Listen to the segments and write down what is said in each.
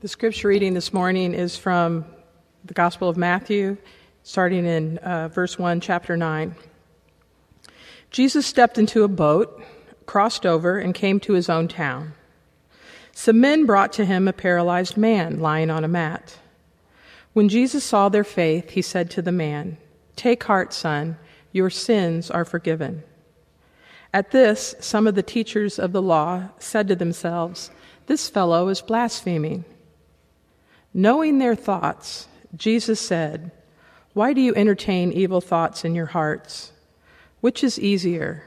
The scripture reading this morning is from the Gospel of Matthew, starting in uh, verse 1, chapter 9. Jesus stepped into a boat, crossed over, and came to his own town. Some men brought to him a paralyzed man lying on a mat. When Jesus saw their faith, he said to the man, Take heart, son, your sins are forgiven. At this, some of the teachers of the law said to themselves, This fellow is blaspheming. Knowing their thoughts, Jesus said, Why do you entertain evil thoughts in your hearts? Which is easier,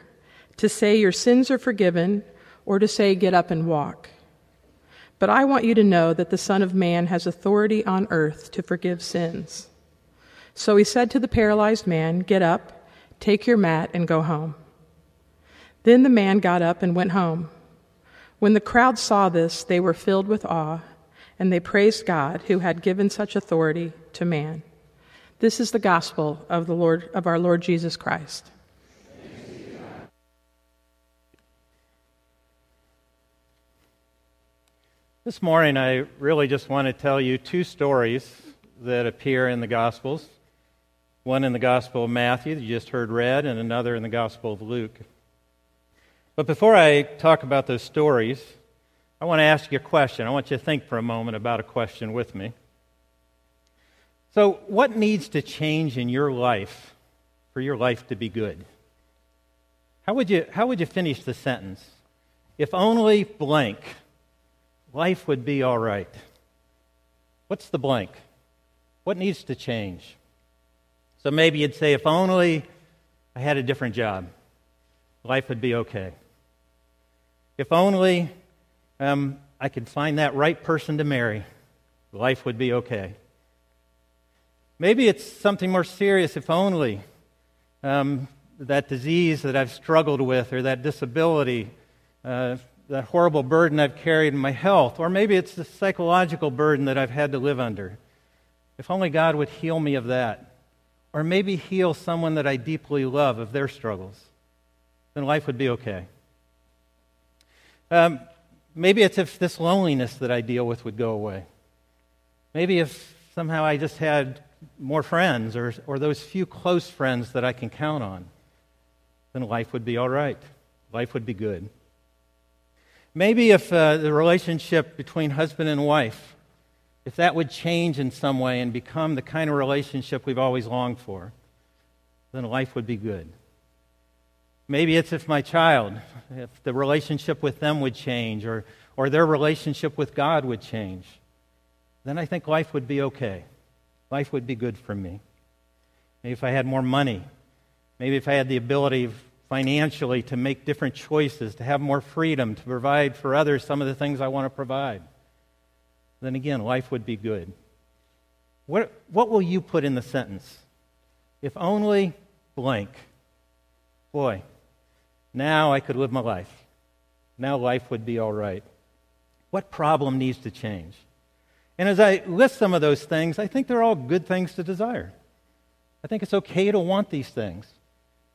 to say your sins are forgiven, or to say get up and walk? But I want you to know that the Son of Man has authority on earth to forgive sins. So he said to the paralyzed man, Get up, take your mat, and go home. Then the man got up and went home. When the crowd saw this, they were filled with awe, and they praised God who had given such authority to man. This is the gospel of the Lord of our Lord Jesus Christ. This morning, I really just want to tell you two stories that appear in the Gospels one in the Gospel of Matthew that you just heard read, and another in the Gospel of Luke. But before I talk about those stories, I want to ask you a question. I want you to think for a moment about a question with me. So, what needs to change in your life for your life to be good? How would you, how would you finish the sentence? If only blank life would be all right. What's the blank? What needs to change? So maybe you'd say, if only I had a different job, life would be okay. If only um, I could find that right person to marry, life would be okay. Maybe it's something more serious, if only um, that disease that I've struggled with or that disability. Uh, that horrible burden I've carried in my health, or maybe it's the psychological burden that I've had to live under. If only God would heal me of that, or maybe heal someone that I deeply love of their struggles, then life would be okay. Um, maybe it's if this loneliness that I deal with would go away. Maybe if somehow I just had more friends or, or those few close friends that I can count on, then life would be all right. Life would be good. Maybe if uh, the relationship between husband and wife, if that would change in some way and become the kind of relationship we've always longed for, then life would be good. Maybe it's if my child, if the relationship with them would change or, or their relationship with God would change, then I think life would be okay. Life would be good for me. Maybe if I had more money, maybe if I had the ability financially to make different choices, to have more freedom, to provide for others some of the things I want to provide, then again, life would be good. What, what will you put in the sentence? If only blank. Boy, now I could live my life. Now life would be all right. What problem needs to change? And as I list some of those things, I think they're all good things to desire. I think it's okay to want these things.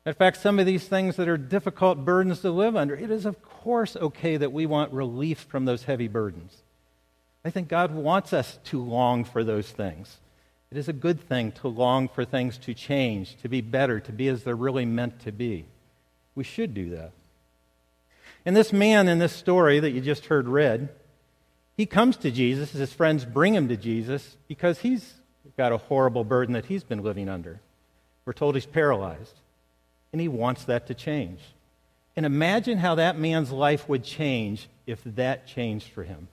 In fact, some of these things that are difficult burdens to live under, it is, of course, okay that we want relief from those heavy burdens. I think God wants us to long for those things. It is a good thing to long for things to change, to be better, to be as they're really meant to be. We should do that. And this man in this story that you just heard read, he comes to Jesus, his friends bring him to Jesus because he's got a horrible burden that he's been living under. We're told he's paralyzed and he wants that to change. And imagine how that man's life would change if that changed for him,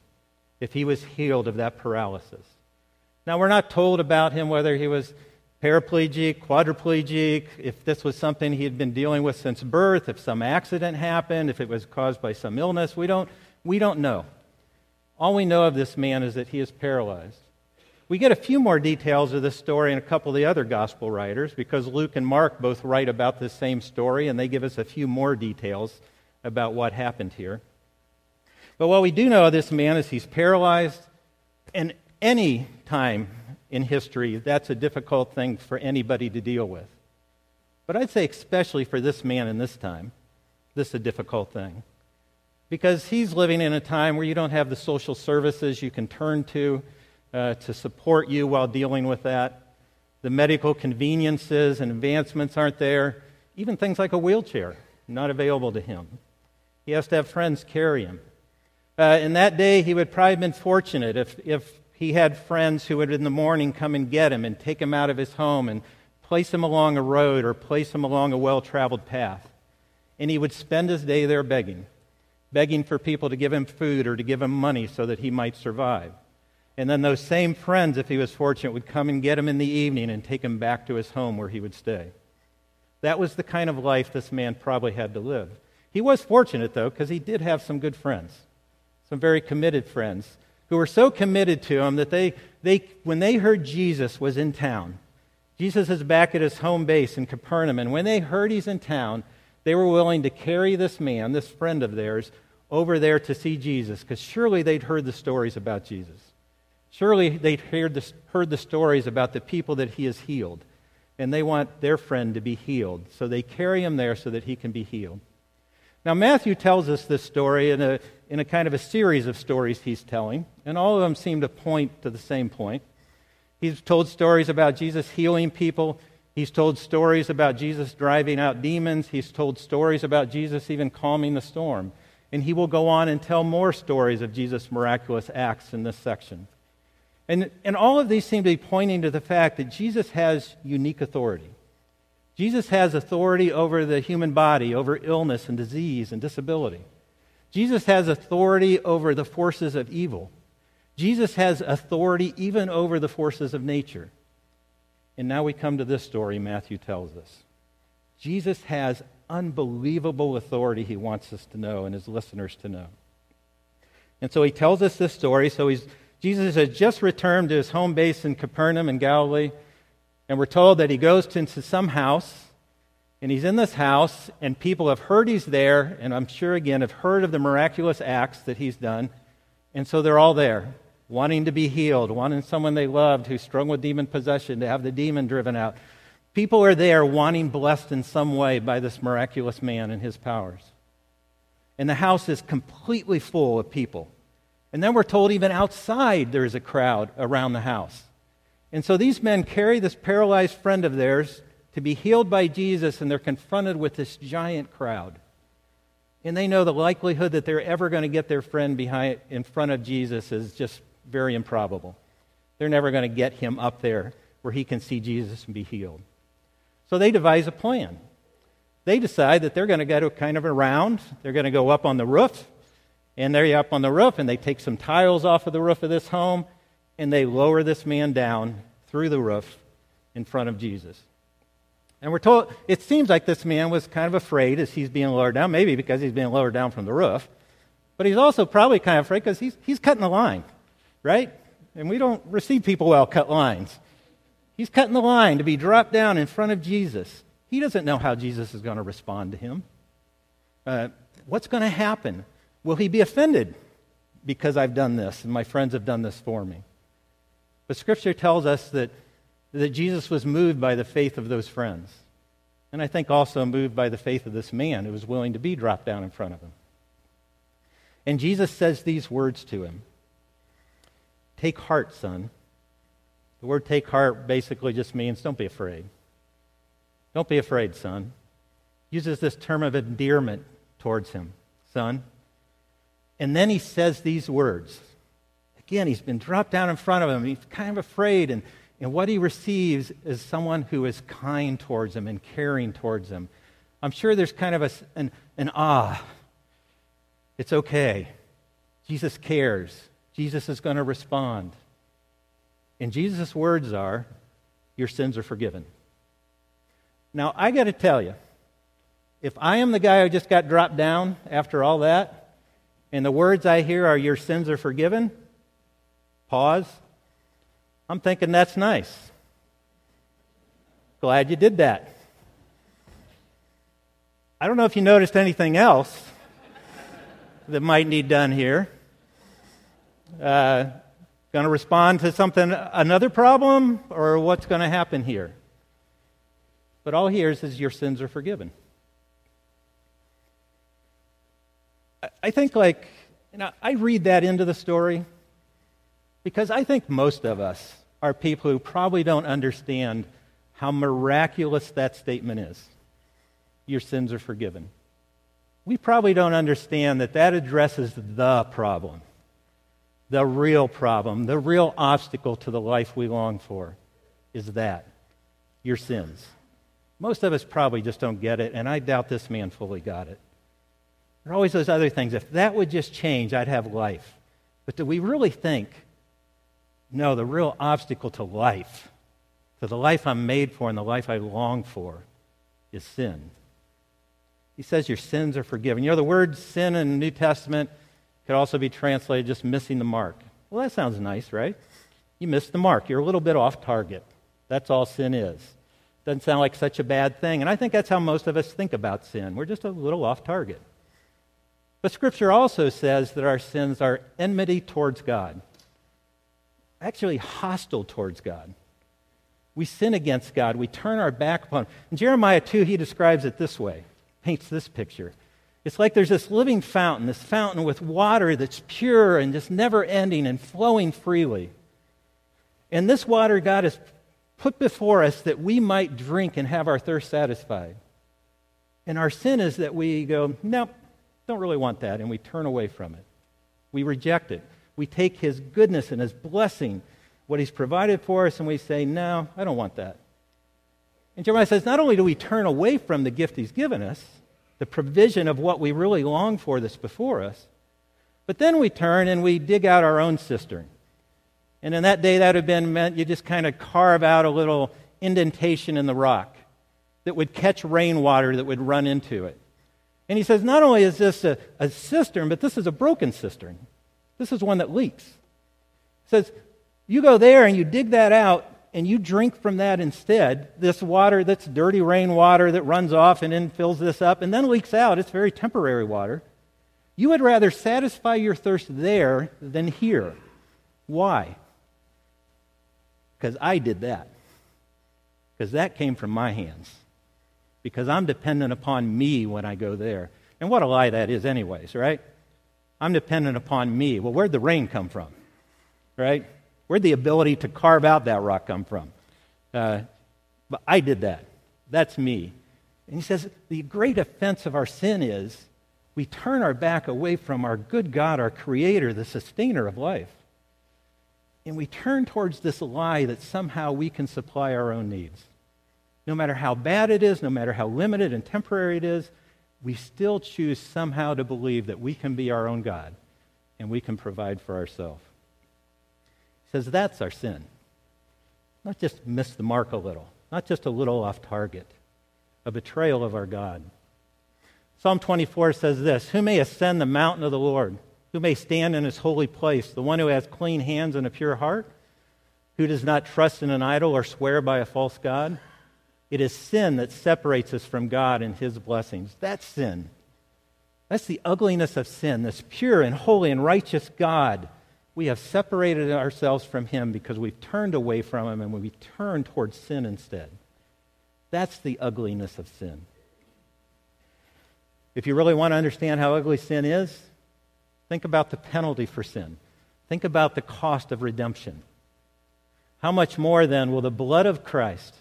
if he was healed of that paralysis. Now, we're not told about him whether he was paraplegic, quadriplegic, if this was something he had been dealing with since birth, if some accident happened, if it was caused by some illness. We don't, we don't know. All we know of this man is that he is paralyzed. We get a few more details of this story in a couple of the other gospel writers because Luke and Mark both write about this same story and they give us a few more details about what happened here. But what we do know of this man is he's paralyzed, and any time in history, that's a difficult thing for anybody to deal with. But I'd say, especially for this man in this time, this is a difficult thing. because he's living in a time where you don't have the social services you can turn to uh, to support you while dealing with that. The medical conveniences and advancements aren't there. Even things like a wheelchair, not available to him. He has to have friends carry him. Uh, in that day, he would probably have been fortunate if, if he had friends who would in the morning come and get him and take him out of his home and place him along a road or place him along a well traveled path. And he would spend his day there begging, begging for people to give him food or to give him money so that he might survive. And then those same friends, if he was fortunate, would come and get him in the evening and take him back to his home where he would stay. That was the kind of life this man probably had to live. He was fortunate, though, because he did have some good friends, some very committed friends who were so committed to him that they, they when they heard Jesus was in town, Jesus is back at his home base in Capernaum, and when they heard he's in town, they were willing to carry this man, this friend of theirs, over there to see Jesus, because surely they'd heard the stories about Jesus. Surely they'd heard the, heard the stories about the people that he has healed, and they want their friend to be healed. So they carry him there so that he can be healed. Now, Matthew tells us this story in a, in a kind of a series of stories he's telling, and all of them seem to point to the same point. He's told stories about Jesus healing people. He's told stories about Jesus driving out demons. He's told stories about Jesus even calming the storm. And he will go on and tell more stories of Jesus' miraculous acts in this section. And, and all of these seem to be pointing to the fact that Jesus has unique authority. Jesus has authority over the human body, over illness and disease and disability. Jesus has authority over the forces of evil. Jesus has authority even over the forces of nature. And now we come to this story Matthew tells us. Jesus has unbelievable authority he wants us to know and his listeners to know. And so he tells us this story. So he's, Jesus has just returned to his home base in Capernaum in Galilee. And we're told that he goes into some house. And he's in this house, and people have heard he's there, and I'm sure again have heard of the miraculous acts that he's done. And so they're all there wanting to be healed, wanting someone they loved who's strung with demon possession to have the demon driven out. People are there wanting blessed in some way by this miraculous man and his powers. And the house is completely full of people. And then we're told even outside there's a crowd around the house. And so these men carry this paralyzed friend of theirs to be healed by Jesus, and they're confronted with this giant crowd. And they know the likelihood that they're ever going to get their friend behind, in front of Jesus is just very improbable. They're never going to get him up there where he can see Jesus and be healed. So they devise a plan. They decide that they're going to go to kind of a round. They're going to go up on the roof. And they're up on the roof, and they take some tiles off of the roof of this home, and they lower this man down through the roof in front of Jesus. And we're told, it seems like this man was kind of afraid as he's being lowered down, maybe because he's being lowered down from the roof. But he's also probably kind of afraid because he's, he's cutting the line right? And we don't receive people well cut lines. He's cutting the line to be dropped down in front of Jesus. He doesn't know how Jesus is going to respond to him. Uh, what's going to happen? Will he be offended because I've done this and my friends have done this for me? But Scripture tells us that, that Jesus was moved by the faith of those friends. And I think also moved by the faith of this man who was willing to be dropped down in front of him. And Jesus says these words to him Take heart, son. The word take heart basically just means don't be afraid. Don't be afraid, son. Uses this term of endearment towards him, son. And then he says these words. Again, he's been dropped down in front of him. He's kind of afraid. And, and what he receives is someone who is kind towards him and caring towards him. I'm sure there's kind of a, an, an ah. It's okay. Jesus cares. Jesus is going to respond. And Jesus' words are, Your sins are forgiven. Now, I got to tell you, if I am the guy who just got dropped down after all that, and the words I hear are, Your sins are forgiven, pause. I'm thinking that's nice. Glad you did that. I don't know if you noticed anything else that might need done here uh, going to respond to something, another problem, or what's going to happen here? But all he hears is your sins are forgiven. I think, like, you know, I read that into the story because I think most of us are people who probably don't understand how miraculous that statement is. Your sins are forgiven. We probably don't understand that that addresses the problem, the real problem, the real obstacle to the life we long for is that your sins. Most of us probably just don't get it, and I doubt this man fully got it. There are always those other things. If that would just change, I'd have life. But do we really think, no, the real obstacle to life, to the life I'm made for and the life I long for, is sin? He says your sins are forgiven. You know, the word sin in the New Testament could also be translated just missing the mark. Well, that sounds nice, right? You missed the mark. You're a little bit off target. That's all sin is. Doesn't sound like such a bad thing. And I think that's how most of us think about sin. We're just a little off target. But Scripture also says that our sins are enmity towards God, actually hostile towards God. We sin against God. We turn our back upon Him. In Jeremiah 2, he describes it this way, paints this picture. It's like there's this living fountain, this fountain with water that's pure and just never ending and flowing freely. And this water God has put before us that we might drink and have our thirst satisfied. And our sin is that we go, nope, don't really want that, and we turn away from it. We reject it. We take His goodness and His blessing, what He's provided for us, and we say, no, I don't want that. And Jeremiah says, not only do we turn away from the gift He's given us, the provision of what we really long for that's before us, but then we turn and we dig out our own cistern. And in that day, that would have been meant you just kind of carve out a little indentation in the rock that would catch rainwater that would run into it. And he says, not only is this a, a cistern, but this is a broken cistern. This is one that leaks. He says, you go there and you dig that out and you drink from that instead. This water that's dirty rainwater that runs off and then fills this up and then leaks out. It's very temporary water. You would rather satisfy your thirst there than here. Why? Because I did that. Because that came from my hands. Because I'm dependent upon me when I go there. And what a lie that is, anyways, right? I'm dependent upon me. Well, where'd the rain come from? Right? Where'd the ability to carve out that rock come from? Uh, but I did that. That's me. And he says the great offense of our sin is we turn our back away from our good God, our Creator, the sustainer of life. And we turn towards this lie that somehow we can supply our own needs. No matter how bad it is, no matter how limited and temporary it is, we still choose somehow to believe that we can be our own God and we can provide for ourselves. He says that's our sin. Not just miss the mark a little, not just a little off target, a betrayal of our God. Psalm 24 says this Who may ascend the mountain of the Lord? Who may stand in his holy place? The one who has clean hands and a pure heart? Who does not trust in an idol or swear by a false God? It is sin that separates us from God and his blessings. That's sin. That's the ugliness of sin. This pure and holy and righteous God. We have separated ourselves from him because we've turned away from him and we've turned towards sin instead. That's the ugliness of sin. If you really want to understand how ugly sin is, think about the penalty for sin. Think about the cost of redemption. How much more then will the blood of Christ,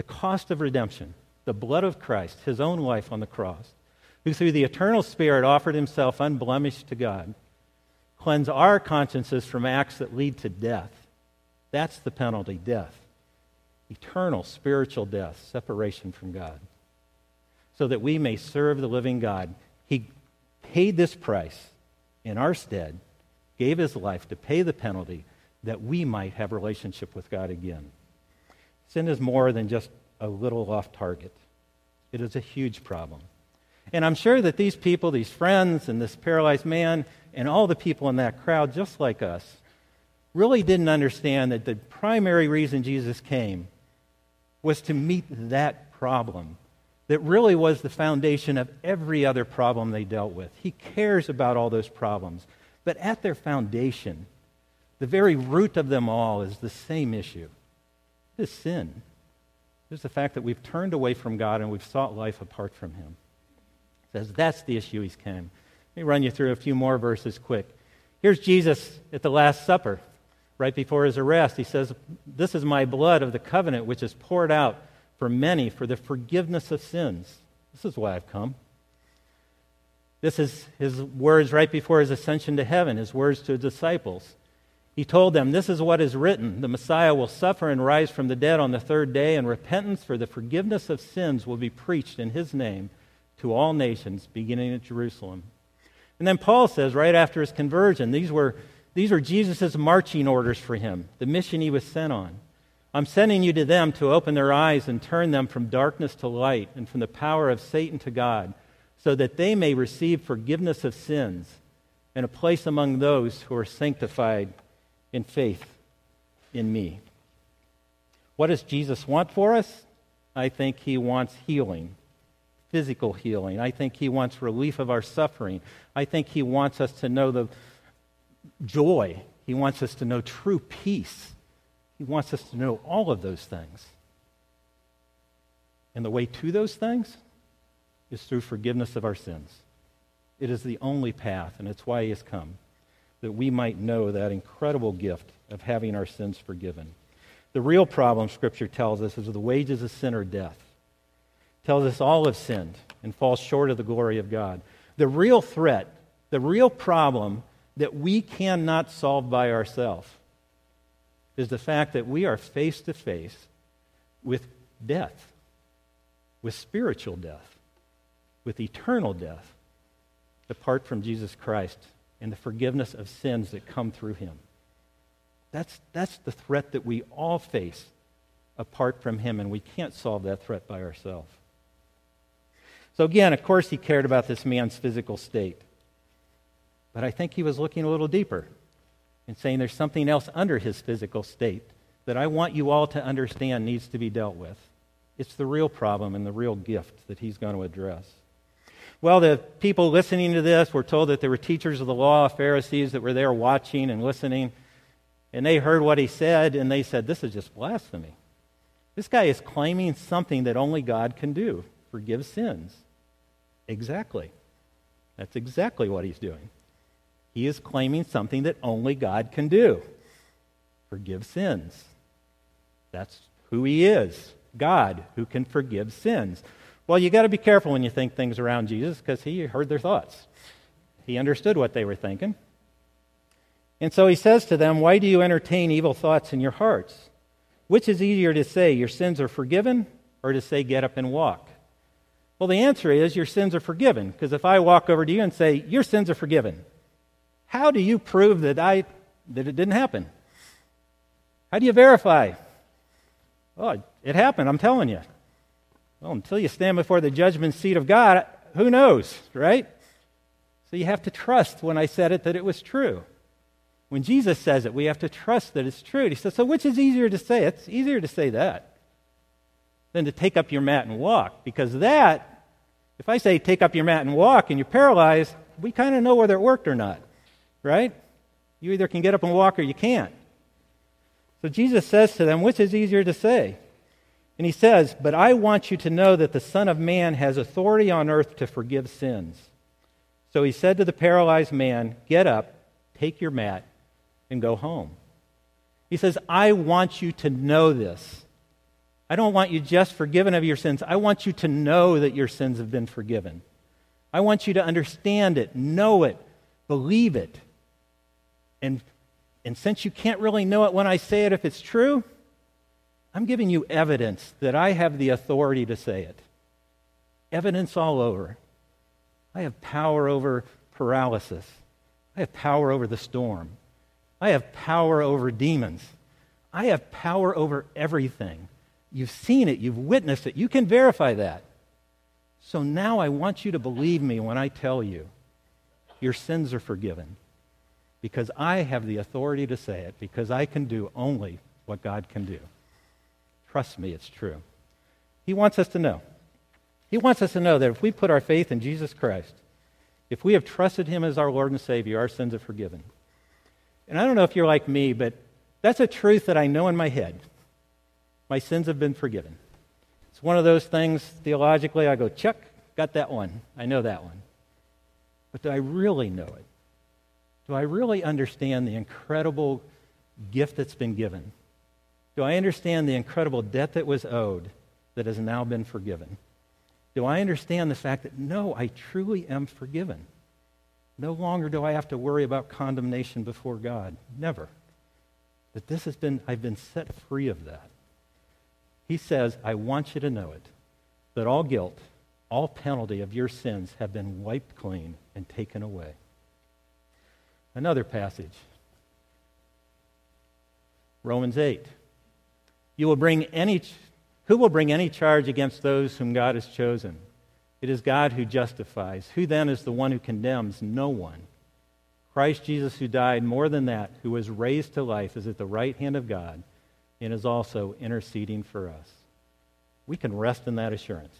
the cost of redemption, the blood of Christ, his own life on the cross, who through the eternal Spirit offered himself unblemished to God, cleanse our consciences from acts that lead to death? That's the penalty death. Eternal spiritual death, separation from God so that we may serve the living God. He paid this price in our stead, gave his life to pay the penalty that we might have relationship with God again. Sin is more than just a little off target. It is a huge problem. And I'm sure that these people, these friends, and this paralyzed man, and all the people in that crowd, just like us, really didn't understand that the primary reason Jesus came was to meet that problem that really was the foundation of every other problem they dealt with. He cares about all those problems. But at their foundation, the very root of them all is the same issue is sin. Is the fact that we've turned away from God and we've sought life apart from Him. says that's the issue he's came. Let me run you through a few more verses quick. Here's Jesus at the Last Supper, right before his arrest. He says, This is my blood of the covenant, which is poured out for many for the forgiveness of sins. This is why I've come. This is his words right before his ascension to heaven, his words to his disciples. He told them, This is what is written the Messiah will suffer and rise from the dead on the third day, and repentance for the forgiveness of sins will be preached in his name to all nations, beginning at Jerusalem. And then Paul says, right after his conversion, these were, these were Jesus' marching orders for him, the mission he was sent on. I'm sending you to them to open their eyes and turn them from darkness to light and from the power of Satan to God, so that they may receive forgiveness of sins and a place among those who are sanctified in faith in me. What does Jesus want for us? I think he wants healing physical healing. I think He wants relief of our suffering. I think He wants us to know the joy. He wants us to know true peace. He wants us to know all of those things. And the way to those things is through forgiveness of our sins. It is the only path, and it's why He has come, that we might know that incredible gift of having our sins forgiven. The real problem, Scripture tells us, is the wages of sin are death tells us all have sinned and fall short of the glory of God. The real threat, the real problem that we cannot solve by ourselves is the fact that we are face to face with death, with spiritual death, with eternal death, apart from Jesus Christ and the forgiveness of sins that come through him. That's, that's the threat that we all face apart from him, and we can't solve that threat by ourselves. So, again, of course, he cared about this man's physical state. But I think he was looking a little deeper and saying there's something else under his physical state that I want you all to understand needs to be dealt with. It's the real problem and the real gift that he's going to address. Well, the people listening to this were told that there were teachers of the law, Pharisees, that were there watching and listening. And they heard what he said, and they said, This is just blasphemy. This guy is claiming something that only God can do forgive sins. Exactly. That's exactly what he's doing. He is claiming something that only God can do forgive sins. That's who he is God who can forgive sins. Well, you got to be careful when you think things around Jesus because he heard their thoughts. He understood what they were thinking. And so he says to them, Why do you entertain evil thoughts in your hearts? Which is easier to say, Your sins are forgiven, or to say, Get up and walk? Well, the answer is your sins are forgiven. Because if I walk over to you and say, Your sins are forgiven, how do you prove that, I, that it didn't happen? How do you verify? Oh, it happened, I'm telling you. Well, until you stand before the judgment seat of God, who knows, right? So you have to trust when I said it that it was true. When Jesus says it, we have to trust that it's true. He says, So which is easier to say? It's easier to say that than to take up your mat and walk, because that if I say take up your mat and walk and you're paralyzed, we kind of know whether it worked or not, right? You either can get up and walk or you can't. So Jesus says to them, which is easier to say? And he says, But I want you to know that the Son of Man has authority on earth to forgive sins. So he said to the paralyzed man, Get up, take your mat, and go home. He says, I want you to know this. I don't want you just forgiven of your sins. I want you to know that your sins have been forgiven. I want you to understand it, know it, believe it. And, and since you can't really know it when I say it if it's true, I'm giving you evidence that I have the authority to say it. Evidence all over. I have power over paralysis. I have power over the storm. I have power over demons. I have power over everything. You've seen it, you've witnessed it, you can verify that. So now I want you to believe me when I tell you your sins are forgiven. Because I have the authority to say it, because I can do only what God can do. Trust me, it's true. He wants us to know. He wants us to know that if we put our faith in Jesus Christ, if we have trusted Him as our Lord and Savior, our sins are forgiven. And I don't know if you're like me, but that's a truth that I know in my head. My sins have been forgiven. It's one of those things, theologically, I go, check, Got that one. I know that one. But do I really know it? Do I really understand the incredible gift that's been given? Do I understand the incredible debt that was owed that has now been forgiven? Do I understand the fact that, no, I truly am forgiven? No longer do I have to worry about condemnation before God. Never. That this has been, I've been set free of that. He says, I want you to know it, that all guilt, all penalty of your sins have been wiped clean and taken away. Another passage Romans 8. You will bring any, who will bring any charge against those whom God has chosen? It is God who justifies. Who then is the one who condemns? No one. Christ Jesus, who died, more than that, who was raised to life, is at the right hand of God and is also interceding for us. We can rest in that assurance.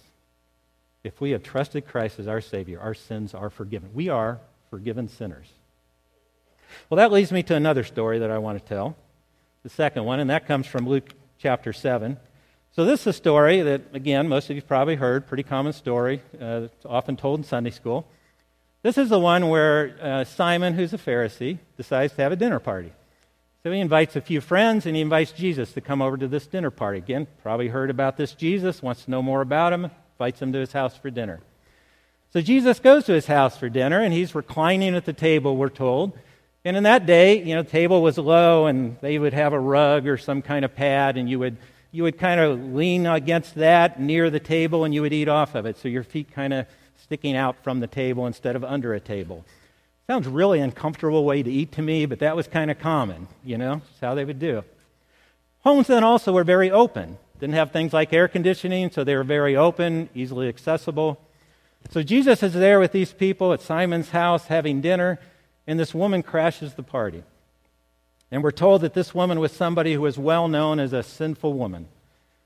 If we have trusted Christ as our Savior, our sins are forgiven. We are forgiven sinners. Well, that leads me to another story that I want to tell, the second one, and that comes from Luke chapter 7. So, this is a story that, again, most of you probably heard, pretty common story. Uh, it's often told in Sunday school. This is the one where uh, Simon, who's a Pharisee, decides to have a dinner party. So he invites a few friends and he invites Jesus to come over to this dinner party. Again, probably heard about this Jesus, wants to know more about him, invites him to his house for dinner. So Jesus goes to his house for dinner and he's reclining at the table, we're told. And in that day, you know, table was low and they would have a rug or some kind of pad and you would you would kind of lean against that near the table and you would eat off of it. So your feet kind of sticking out from the table instead of under a table. Sounds really uncomfortable way to eat to me, but that was kind of common, you know? That's how they would do. Homes then also were very open. Didn't have things like air conditioning, so they were very open, easily accessible. So Jesus is there with these people at Simon's house having dinner, and this woman crashes the party. And we're told that this woman was somebody who was well known as a sinful woman.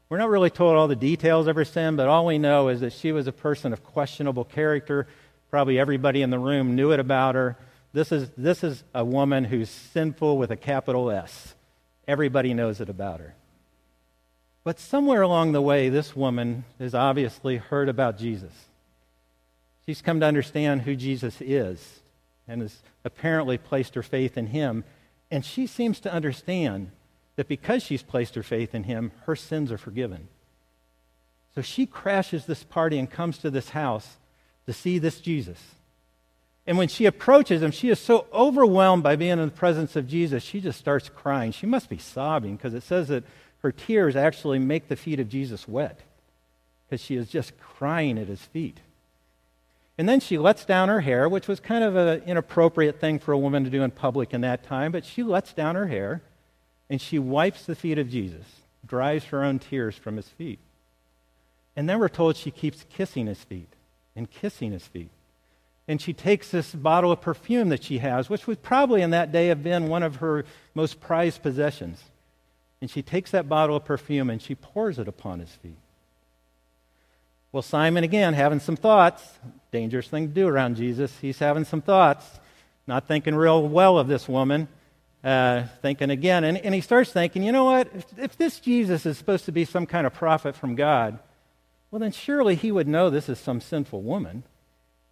We're not really told all the details of her sin, but all we know is that she was a person of questionable character. Probably everybody in the room knew it about her. This is, this is a woman who's sinful with a capital S. Everybody knows it about her. But somewhere along the way, this woman has obviously heard about Jesus. She's come to understand who Jesus is and has apparently placed her faith in him and she seems to understand that because she's placed her faith in him, her sins are forgiven. So she crashes this party and comes to this house to see this Jesus. And when she approaches him, she is so overwhelmed by being in the presence of Jesus, she just starts crying. She must be sobbing because it says that her tears actually make the feet of Jesus wet because she is just crying at his feet. And then she lets down her hair, which was kind of an inappropriate thing for a woman to do in public in that time, but she lets down her hair and she wipes the feet of Jesus, dries her own tears from his feet. And then we're told she keeps kissing his feet and kissing his feet. And she takes this bottle of perfume that she has, which would probably in that day have been one of her most prized possessions. And she takes that bottle of perfume and she pours it upon his feet. Well, Simon, again, having some thoughts, dangerous thing to do around Jesus. He's having some thoughts, not thinking real well of this woman, uh, thinking again. And, and he starts thinking, you know what? If, if this Jesus is supposed to be some kind of prophet from God, well, then surely he would know this is some sinful woman.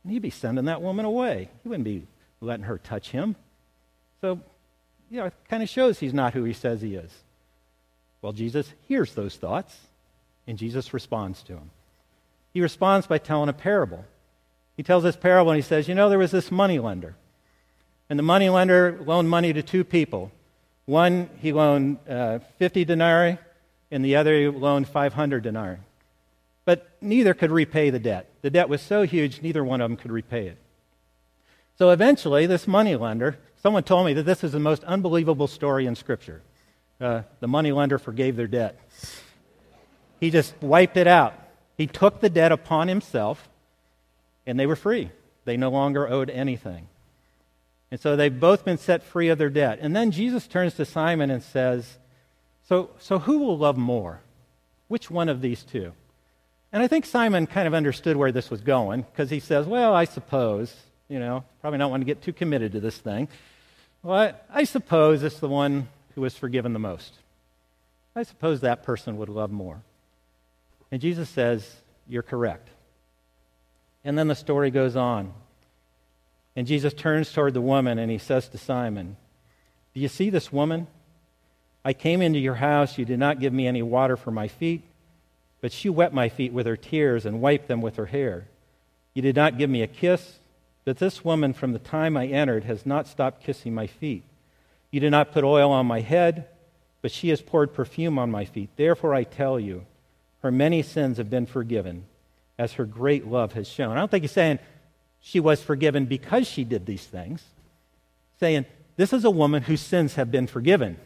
And he'd be sending that woman away. He wouldn't be letting her touch him. So, you know, it kind of shows he's not who he says he is. Well, Jesus hears those thoughts, and Jesus responds to him. He responds by telling a parable. He tells this parable and he says, You know, there was this money lender. And the money lender loaned money to two people. One, he loaned uh, 50 denarii, and the other, he loaned 500 denarii. But neither could repay the debt. The debt was so huge, neither one of them could repay it. So eventually, this money lender, someone told me that this is the most unbelievable story in Scripture. Uh, the money lender forgave their debt. He just wiped it out. He took the debt upon himself, and they were free. They no longer owed anything. And so they've both been set free of their debt. And then Jesus turns to Simon and says, So, so who will love more? Which one of these two? And I think Simon kind of understood where this was going because he says, Well, I suppose, you know, probably not want to get too committed to this thing. Well, I, I suppose it's the one who was forgiven the most. I suppose that person would love more. And Jesus says, You're correct. And then the story goes on. And Jesus turns toward the woman and he says to Simon, Do you see this woman? I came into your house. You did not give me any water for my feet, but she wet my feet with her tears and wiped them with her hair. You did not give me a kiss, but this woman from the time I entered has not stopped kissing my feet. You did not put oil on my head, but she has poured perfume on my feet. Therefore I tell you, her many sins have been forgiven, as her great love has shown. I don't think he's saying she was forgiven because she did these things. Saying, this is a woman whose sins have been forgiven.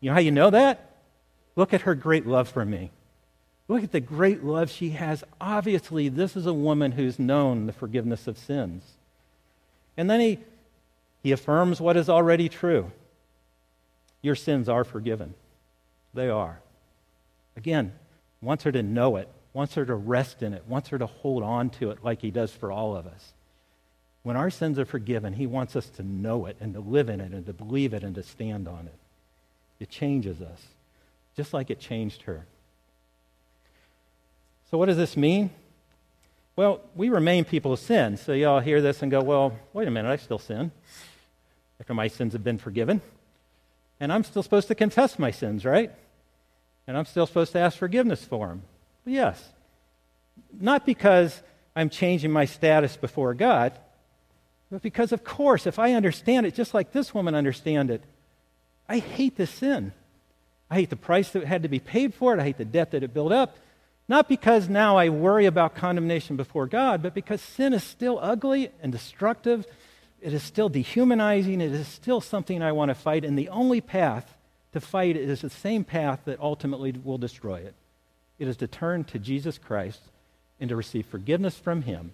You know how you know that? Look at her great love for me. Look at the great love she has. Obviously, this is a woman who's known the forgiveness of sins. And then he, he affirms what is already true your sins are forgiven. They are. Again, wants her to know it, wants her to rest in it, wants her to hold on to it like he does for all of us. When our sins are forgiven, he wants us to know it and to live in it and to believe it and to stand on it. It changes us, just like it changed her. So, what does this mean? Well, we remain people of sin. So, y'all hear this and go, well, wait a minute, I still sin after my sins have been forgiven. And I'm still supposed to confess my sins, right? And I'm still supposed to ask forgiveness for them. yes. Not because I'm changing my status before God, but because, of course, if I understand it just like this woman understand it, I hate this sin. I hate the price that had to be paid for it. I hate the debt that it built up. Not because now I worry about condemnation before God, but because sin is still ugly and destructive. It is still dehumanizing. It is still something I want to fight. And the only path to fight it is the same path that ultimately will destroy it. It is to turn to Jesus Christ and to receive forgiveness from Him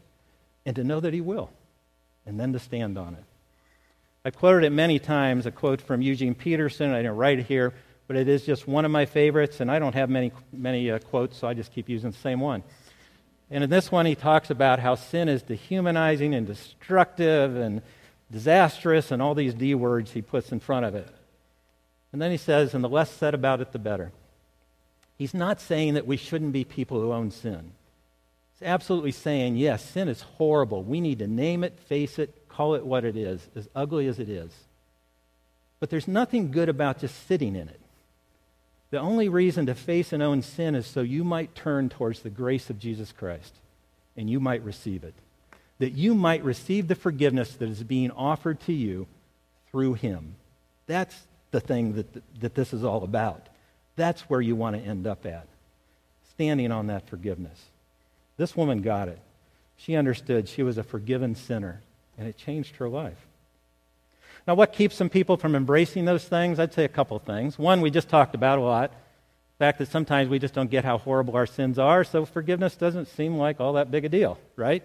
and to know that He will, and then to stand on it. I've quoted it many times, a quote from Eugene Peterson. I didn't write it here but it is just one of my favorites, and I don't have many, many uh, quotes, so I just keep using the same one. And in this one, he talks about how sin is dehumanizing and destructive and disastrous, and all these D words he puts in front of it. And then he says, and the less said about it, the better. He's not saying that we shouldn't be people who own sin. He's absolutely saying, yes, sin is horrible. We need to name it, face it, call it what it is, as ugly as it is. But there's nothing good about just sitting in it. The only reason to face and own sin is so you might turn towards the grace of Jesus Christ and you might receive it. That you might receive the forgiveness that is being offered to you through Him. That's the thing that, that this is all about. That's where you want to end up at, standing on that forgiveness. This woman got it. She understood she was a forgiven sinner, and it changed her life. Now, what keeps some people from embracing those things? I'd say a couple things. One, we just talked about a lot. The fact that sometimes we just don't get how horrible our sins are, so forgiveness doesn't seem like all that big a deal, right?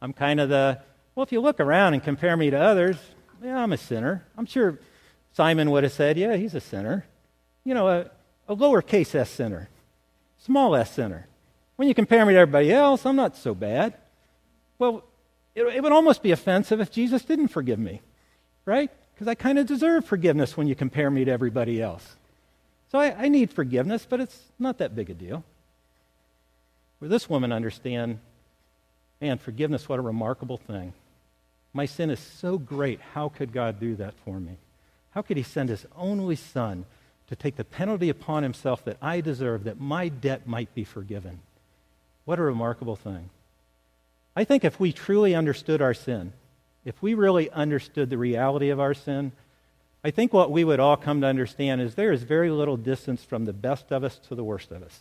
I'm kind of the, well, if you look around and compare me to others, yeah, I'm a sinner. I'm sure Simon would have said, yeah, he's a sinner. You know, a, a lowercase s sinner, small s sinner. When you compare me to everybody else, I'm not so bad. Well, it, it would almost be offensive if Jesus didn't forgive me right? Because I kind of deserve forgiveness when you compare me to everybody else. So I, I, need forgiveness, but it's not that big a deal. Where this woman understand, man, forgiveness, what a remarkable thing. My sin is so great. How could God do that for me? How could he send his only son to take the penalty upon himself that I deserve, that my debt might be forgiven? What a remarkable thing. I think if we truly understood our sin, if we really understood the reality of our sin, I think what we would all come to understand is there is very little distance from the best of us to the worst of us.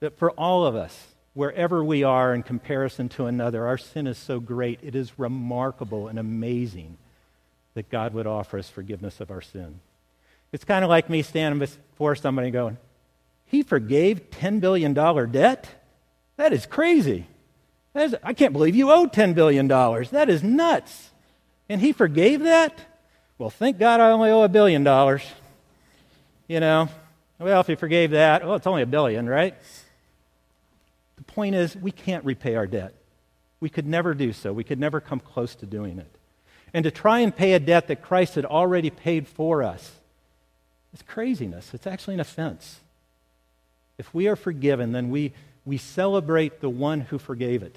That for all of us, wherever we are in comparison to another, our sin is so great, it is remarkable and amazing that God would offer us forgiveness of our sin. It's kind of like me standing before somebody going, He forgave $10 billion debt? That is crazy. Is, I can't believe you owe $10 billion. That is nuts. And he forgave that? Well, thank God I only owe a billion dollars. You know, well, if he forgave that, well, it's only a billion, right? The point is, we can't repay our debt. We could never do so. We could never come close to doing it. And to try and pay a debt that Christ had already paid for us is craziness. It's actually an offense. If we are forgiven, then we we celebrate the one who forgave it.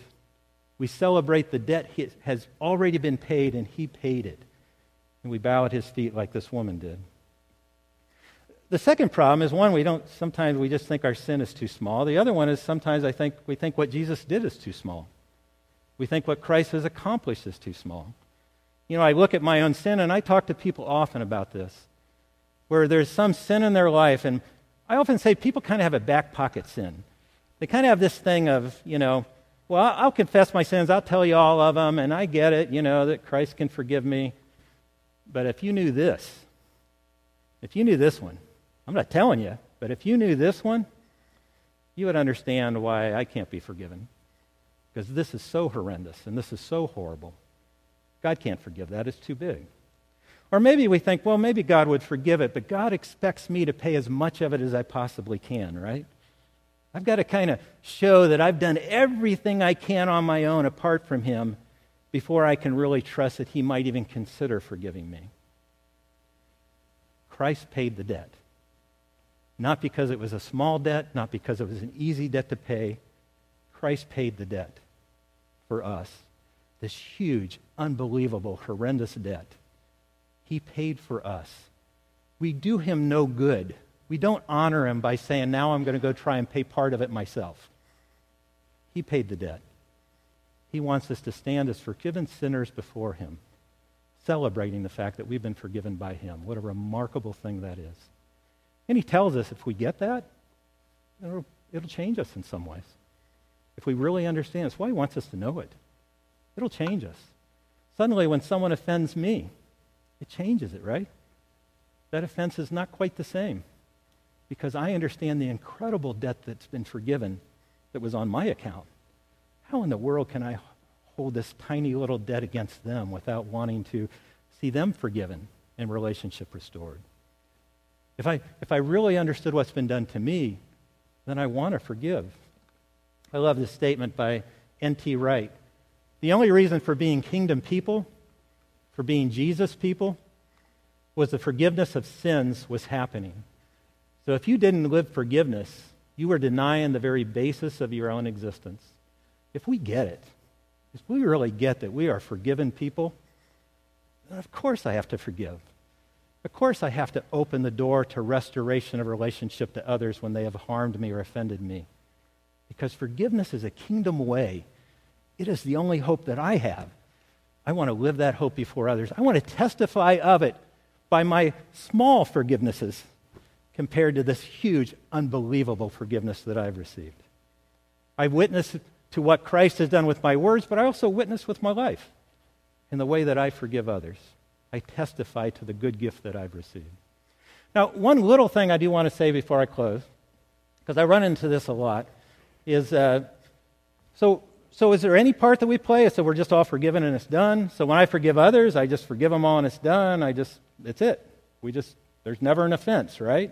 We celebrate the debt has already been paid, and He paid it. And we bow at His feet like this woman did. The second problem is one we don't sometimes we just think our sin is too small. The other one is sometimes I think we think what Jesus did is too small. We think what Christ has accomplished is too small. You know, I look at my own sin and I talk to people often about this, where there's some sin in their life, and I often say people kind of have a back pocket sin. They kind of have this thing of, you know, well, I'll confess my sins, I'll tell you all of them, and I get it, you know, that Christ can forgive me. But if you knew this, if you knew this one, I'm not telling you, but if you knew this one, you would understand why I can't be forgiven. Because this is so horrendous and this is so horrible. God can't forgive that, it's too big. Or maybe we think, well, maybe God would forgive it, but God expects me to pay as much of it as I possibly can, right? I've got to kind of show that I've done everything I can on my own apart from Him before I can really trust that He might even consider forgiving me. Christ paid the debt. Not because it was a small debt, not because it was an easy debt to pay. Christ paid the debt for us. This huge, unbelievable, horrendous debt. He paid for us. We do him no good. We don't honor him by saying, now I'm going to go try and pay part of it myself. He paid the debt. He wants us to stand as forgiven sinners before him, celebrating the fact that we've been forgiven by him. What a remarkable thing that is. And he tells us if we get that, it'll, it'll change us in some ways. If we really understand, it's why he wants us to know it. It'll change us. Suddenly, when someone offends me, it changes it, right? That offense is not quite the same because I understand the incredible debt that's been forgiven that was on my account. How in the world can I hold this tiny little debt against them without wanting to see them forgiven and relationship restored? If I, if I really understood what's been done to me, then I want to forgive. I love this statement by N.T. Wright. The only reason for being kingdom people, for being Jesus people, was the forgiveness of sins was happening. So if you didn't live forgiveness, you were denying the very basis of your own existence. If we get it, if we really get that we are forgiven people, then of course I have to forgive. Of course, I have to open the door to restoration of relationship to others when they have harmed me or offended me. Because forgiveness is a kingdom way. It is the only hope that I have. I want to live that hope before others. I want to testify of it by my small forgivenesses compared to this huge, unbelievable forgiveness that I've received. I've witnessed to what Christ has done with my words, but I also witness with my life in the way that I forgive others. I testify to the good gift that I've received. Now, one little thing I do want to say before I close, because I run into this a lot, is uh, so, so is there any part that we play? So we're just all forgiven and it's done. So when I forgive others, I just forgive them all and it's done. I just, it's it. We just, there's never an offense, right?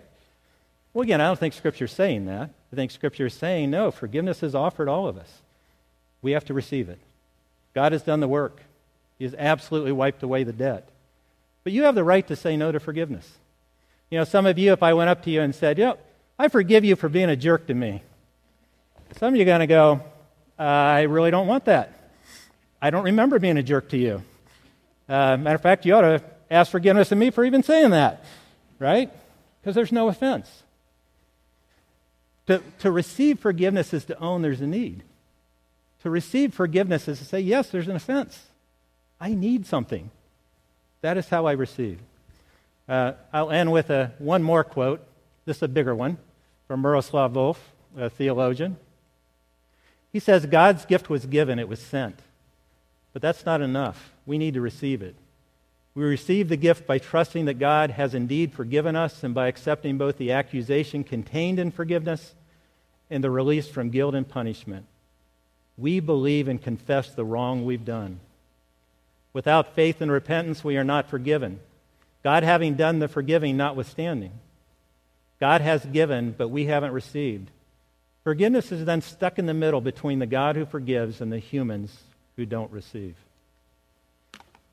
Well, again, I don't think Scripture's saying that. I think Scripture is saying, no, forgiveness is offered all of us. We have to receive it. God has done the work, He has absolutely wiped away the debt. But you have the right to say no to forgiveness. You know, some of you, if I went up to you and said, you know, I forgive you for being a jerk to me, some of you are going to go, I really don't want that. I don't remember being a jerk to you. Uh, matter of fact, you ought to ask forgiveness of me for even saying that, right? Because there's no offense. To, to receive forgiveness is to own there's a need. To receive forgiveness is to say, yes, there's an offense. I need something. That is how I receive. Uh, I'll end with a, one more quote. This is a bigger one from Miroslav Volf, a theologian. He says, God's gift was given, it was sent. But that's not enough. We need to receive it. We receive the gift by trusting that God has indeed forgiven us and by accepting both the accusation contained in forgiveness and the release from guilt and punishment. We believe and confess the wrong we've done. Without faith and repentance, we are not forgiven. God having done the forgiving notwithstanding. God has given, but we haven't received. Forgiveness is then stuck in the middle between the God who forgives and the humans who don't receive.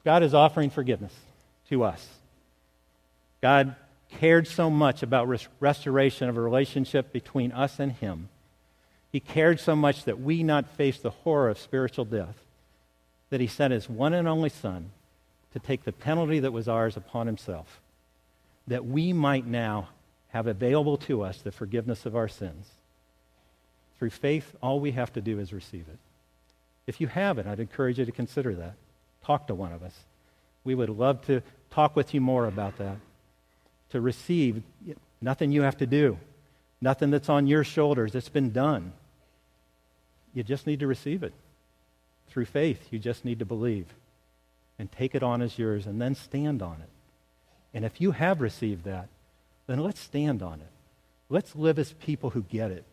God is offering forgiveness to us. God cared so much about res- restoration of a relationship between us and Him. He cared so much that we not face the horror of spiritual death that he sent his one and only Son to take the penalty that was ours upon himself, that we might now have available to us the forgiveness of our sins. Through faith, all we have to do is receive it. If you haven't, I'd encourage you to consider that. Talk to one of us. We would love to talk with you more about that. To receive, nothing you have to do, nothing that's on your shoulders. It's been done. You just need to receive it. Through faith, you just need to believe and take it on as yours and then stand on it. And if you have received that, then let's stand on it. Let's live as people who get it.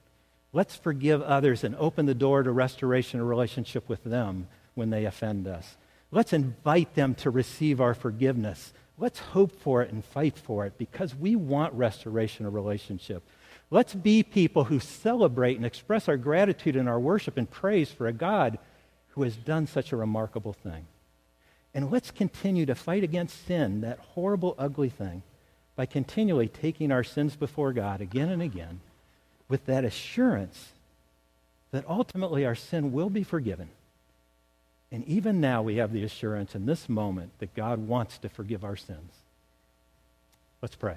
Let's forgive others and open the door to restoration of relationship with them when they offend us. Let's invite them to receive our forgiveness. Let's hope for it and fight for it because we want restoration of relationship. Let's be people who celebrate and express our gratitude in our worship and praise for a God who has done such a remarkable thing. And let's continue to fight against sin, that horrible, ugly thing, by continually taking our sins before God again and again with that assurance that ultimately our sin will be forgiven. And even now, we have the assurance in this moment that God wants to forgive our sins. Let's pray.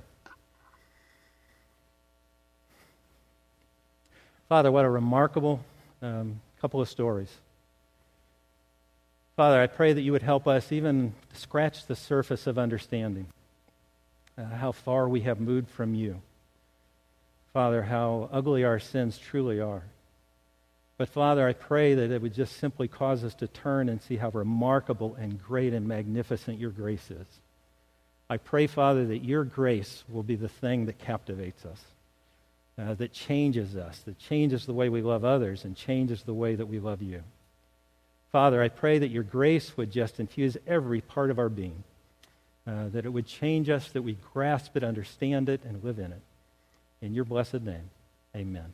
Father, what a remarkable um, couple of stories. Father, I pray that you would help us even scratch the surface of understanding uh, how far we have moved from you. Father, how ugly our sins truly are. But Father, I pray that it would just simply cause us to turn and see how remarkable and great and magnificent your grace is. I pray, Father, that your grace will be the thing that captivates us, uh, that changes us, that changes the way we love others and changes the way that we love you. Father, I pray that your grace would just infuse every part of our being, uh, that it would change us, that we grasp it, understand it, and live in it. In your blessed name, amen.